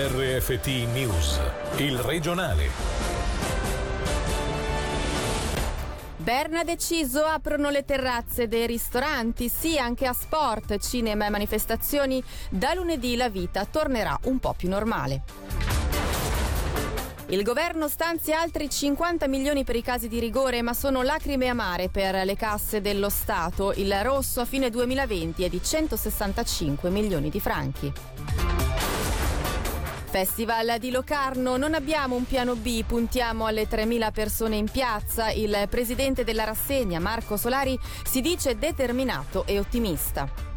RFT News, il regionale. Berna deciso, aprono le terrazze dei ristoranti, sì anche a sport, cinema e manifestazioni. Da lunedì la vita tornerà un po' più normale. Il governo stanzia altri 50 milioni per i casi di rigore, ma sono lacrime amare per le casse dello Stato. Il rosso a fine 2020 è di 165 milioni di franchi. Festival di Locarno, non abbiamo un piano B, puntiamo alle 3.000 persone in piazza. Il presidente della rassegna, Marco Solari, si dice determinato e ottimista.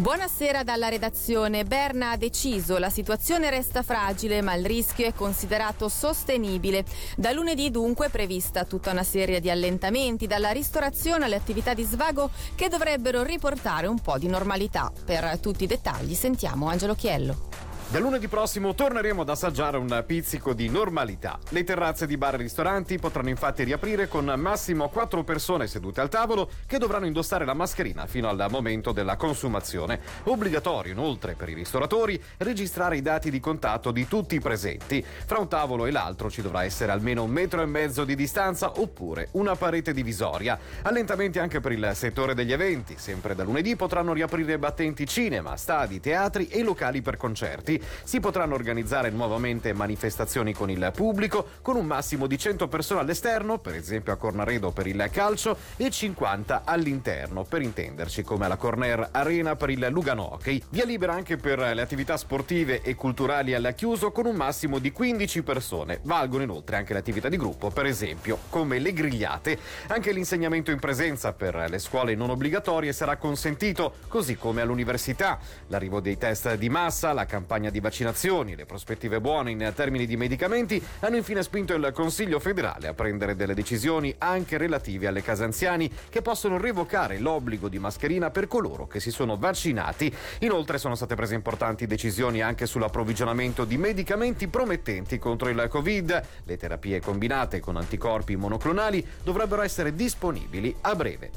Buonasera dalla redazione. Berna ha deciso, la situazione resta fragile ma il rischio è considerato sostenibile. Da lunedì dunque è prevista tutta una serie di allentamenti, dalla ristorazione alle attività di svago che dovrebbero riportare un po' di normalità. Per tutti i dettagli sentiamo Angelo Chiello. Da lunedì prossimo torneremo ad assaggiare un pizzico di normalità. Le terrazze di bar e ristoranti potranno infatti riaprire con massimo 4 persone sedute al tavolo che dovranno indossare la mascherina fino al momento della consumazione. Obbligatorio inoltre per i ristoratori registrare i dati di contatto di tutti i presenti. Fra un tavolo e l'altro ci dovrà essere almeno un metro e mezzo di distanza oppure una parete divisoria. Allentamenti anche per il settore degli eventi. Sempre da lunedì potranno riaprire battenti cinema, stadi, teatri e locali per concerti si potranno organizzare nuovamente manifestazioni con il pubblico, con un massimo di 100 persone all'esterno, per esempio a Cornaredo per il calcio, e 50 all'interno, per intenderci, come alla Corner Arena per il Lugano Hockey. Via libera anche per le attività sportive e culturali al chiuso, con un massimo di 15 persone. Valgono inoltre anche le attività di gruppo, per esempio, come le grigliate. Anche l'insegnamento in presenza per le scuole non obbligatorie sarà consentito, così come all'università. L'arrivo dei test di massa, la campagna di vaccinazioni, le prospettive buone in termini di medicamenti hanno infine spinto il Consiglio federale a prendere delle decisioni anche relative alle case anziani che possono revocare l'obbligo di mascherina per coloro che si sono vaccinati. Inoltre sono state prese importanti decisioni anche sull'approvvigionamento di medicamenti promettenti contro il Covid. Le terapie combinate con anticorpi monoclonali dovrebbero essere disponibili a breve.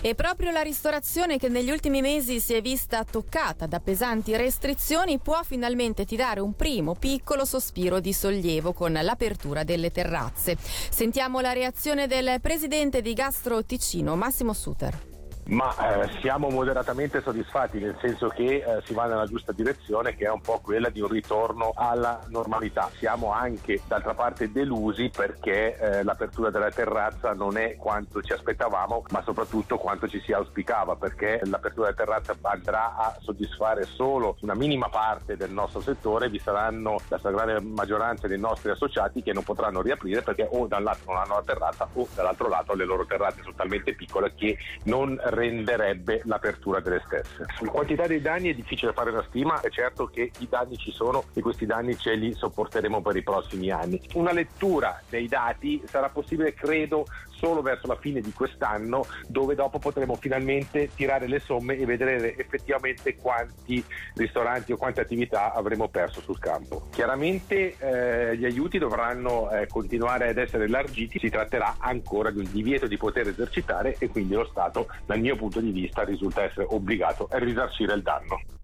E proprio la ristorazione che negli ultimi mesi si è vista toccata da pesanti restrizioni può finalmente finalmente tirare un primo piccolo sospiro di sollievo con l'apertura delle terrazze. Sentiamo la reazione del presidente di Gastro Ticino, Massimo Suter. Ma eh, siamo moderatamente soddisfatti, nel senso che eh, si va nella giusta direzione, che è un po' quella di un ritorno alla normalità. Siamo anche d'altra parte delusi perché eh, l'apertura della terrazza non è quanto ci aspettavamo, ma soprattutto quanto ci si auspicava, perché l'apertura della terrazza andrà a soddisfare solo una minima parte del nostro settore, vi saranno la stragrande maggioranza dei nostri associati che non potranno riaprire perché o da un lato non hanno la terrazza o dall'altro lato le loro terrazze sono talmente piccole che non renderebbe l'apertura delle stesse. Sulla quantità dei danni è difficile fare una stima, è certo che i danni ci sono e questi danni ce li sopporteremo per i prossimi anni. Una lettura dei dati sarà possibile, credo, solo verso la fine di quest'anno, dove dopo potremo finalmente tirare le somme e vedere effettivamente quanti ristoranti o quante attività avremo perso sul campo. Chiaramente eh, gli aiuti dovranno eh, continuare ad essere elargiti, si tratterà ancora di un divieto di poter esercitare e quindi lo Stato, dal mio punto di vista, risulta essere obbligato a risarcire il danno.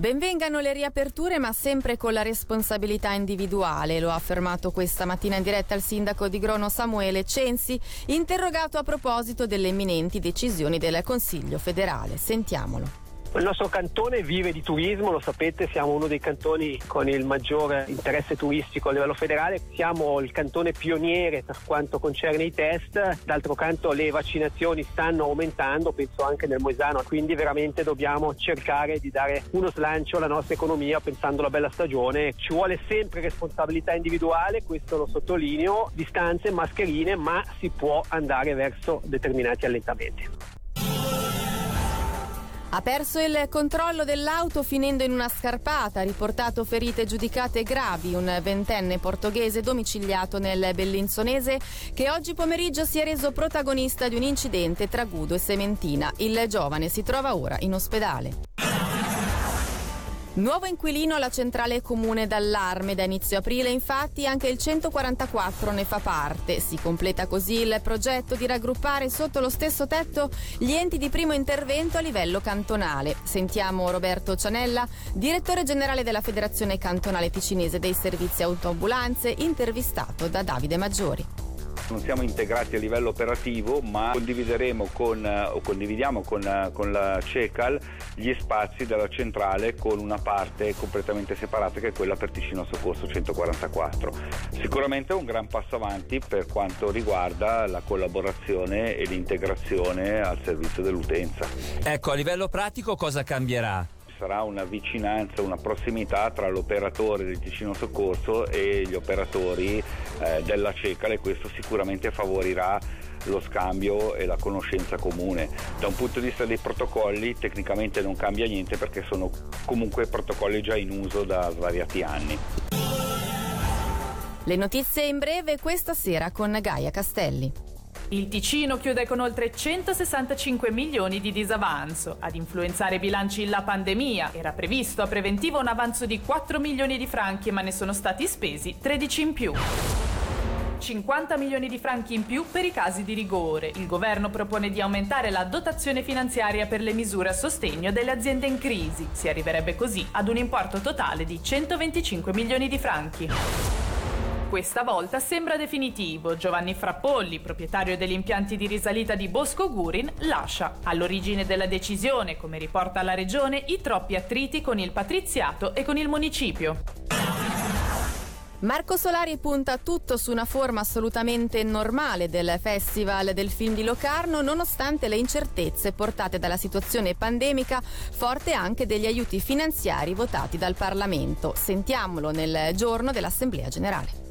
Benvengano le riaperture ma sempre con la responsabilità individuale, lo ha affermato questa mattina in diretta il sindaco di Grono Samuele Censi, interrogato a proposito delle imminenti decisioni del Consiglio federale. Sentiamolo. Il nostro cantone vive di turismo, lo sapete, siamo uno dei cantoni con il maggiore interesse turistico a livello federale, siamo il cantone pioniere per quanto concerne i test, d'altro canto le vaccinazioni stanno aumentando, penso anche nel Moesano, quindi veramente dobbiamo cercare di dare uno slancio alla nostra economia pensando alla bella stagione. Ci vuole sempre responsabilità individuale, questo lo sottolineo, distanze, mascherine, ma si può andare verso determinati allentamenti. Ha perso il controllo dell'auto finendo in una scarpata, riportato ferite giudicate gravi, un ventenne portoghese domiciliato nel Bellinzonese che oggi pomeriggio si è reso protagonista di un incidente tra Gudo e Sementina. Il giovane si trova ora in ospedale. Nuovo inquilino alla centrale comune d'allarme. Da inizio aprile infatti anche il 144 ne fa parte. Si completa così il progetto di raggruppare sotto lo stesso tetto gli enti di primo intervento a livello cantonale. Sentiamo Roberto Cianella, direttore generale della Federazione Cantonale Ticinese dei Servizi Autoambulanze, intervistato da Davide Maggiori non siamo integrati a livello operativo ma condivideremo con, eh, o condividiamo con, eh, con la CECAL gli spazi della centrale con una parte completamente separata che è quella per Ticino Soccorso 144. Sicuramente è un gran passo avanti per quanto riguarda la collaborazione e l'integrazione al servizio dell'utenza. Ecco, a livello pratico cosa cambierà? Sarà una vicinanza, una prossimità tra l'operatore del Ticino Soccorso e gli operatori eh, della Cecale e questo sicuramente favorirà lo scambio e la conoscenza comune. Da un punto di vista dei protocolli tecnicamente non cambia niente perché sono comunque protocolli già in uso da svariati anni. Le notizie in breve questa sera con Gaia Castelli. Il Ticino chiude con oltre 165 milioni di disavanzo. Ad influenzare i bilanci la pandemia. Era previsto a preventivo un avanzo di 4 milioni di franchi, ma ne sono stati spesi 13 in più. 50 milioni di franchi in più per i casi di rigore. Il governo propone di aumentare la dotazione finanziaria per le misure a sostegno delle aziende in crisi. Si arriverebbe così ad un importo totale di 125 milioni di franchi. Questa volta sembra definitivo. Giovanni Frappolli, proprietario degli impianti di risalita di Bosco Gurin, lascia. All'origine della decisione, come riporta la regione, i troppi attriti con il patriziato e con il municipio. Marco Solari punta tutto su una forma assolutamente normale del Festival del Film di Locarno, nonostante le incertezze portate dalla situazione pandemica, forte anche degli aiuti finanziari votati dal Parlamento. Sentiamolo nel giorno dell'Assemblea Generale.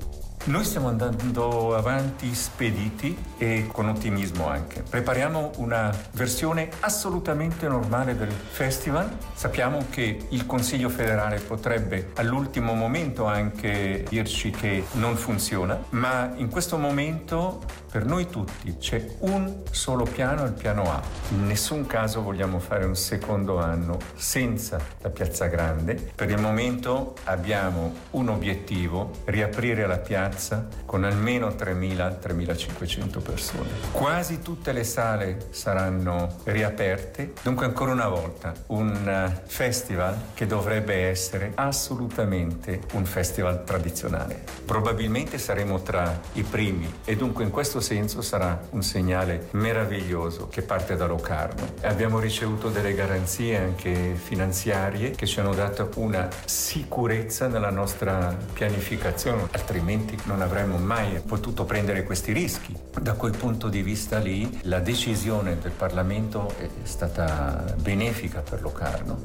Noi stiamo andando avanti spediti e con ottimismo anche. Prepariamo una versione assolutamente normale del festival. Sappiamo che il Consiglio federale potrebbe all'ultimo momento anche dirci che non funziona, ma in questo momento per noi tutti c'è un solo piano, il piano A. In nessun caso vogliamo fare un secondo anno senza la Piazza Grande. Per il momento abbiamo un obiettivo, riaprire la piazza con almeno 3.000-3.500 persone. Quasi tutte le sale saranno riaperte, dunque ancora una volta un eh, festival che dovrebbe essere assolutamente un festival tradizionale. Probabilmente saremo tra i primi e dunque in questo senso sarà un segnale meraviglioso che parte da Locarno. Abbiamo ricevuto delle garanzie anche finanziarie che ci hanno dato una sicurezza nella nostra pianificazione, altrimenti non avremmo mai potuto prendere questi rischi. Da quel punto di vista lì la decisione del Parlamento è stata benefica per Locarno.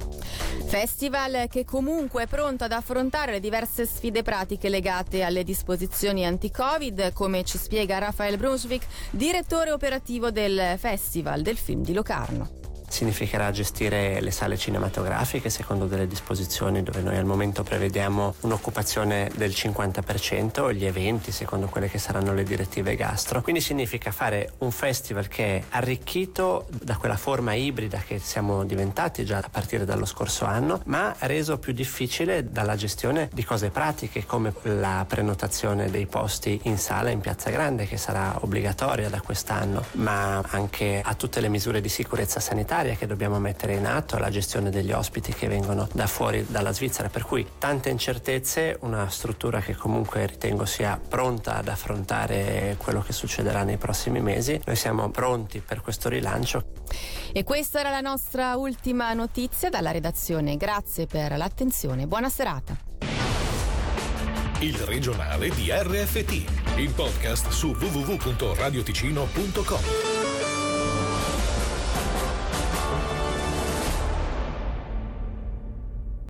Festival che comunque è pronto ad affrontare le diverse sfide pratiche legate alle disposizioni anti-Covid, come ci spiega Raffaele Brunswick, direttore operativo del Festival del film di Locarno significherà gestire le sale cinematografiche secondo delle disposizioni dove noi al momento prevediamo un'occupazione del 50%, gli eventi secondo quelle che saranno le direttive gastro. Quindi significa fare un festival che è arricchito da quella forma ibrida che siamo diventati già a partire dallo scorso anno, ma reso più difficile dalla gestione di cose pratiche come la prenotazione dei posti in sala in Piazza Grande che sarà obbligatoria da quest'anno, ma anche a tutte le misure di sicurezza sanitaria straordinaria che dobbiamo mettere in atto, la gestione degli ospiti che vengono da fuori dalla Svizzera, per cui tante incertezze, una struttura che comunque ritengo sia pronta ad affrontare quello che succederà nei prossimi mesi. Noi siamo pronti per questo rilancio. E questa era la nostra ultima notizia dalla redazione. Grazie per l'attenzione. Buona serata. Il regionale di RFT, il podcast su www.radioticino.com.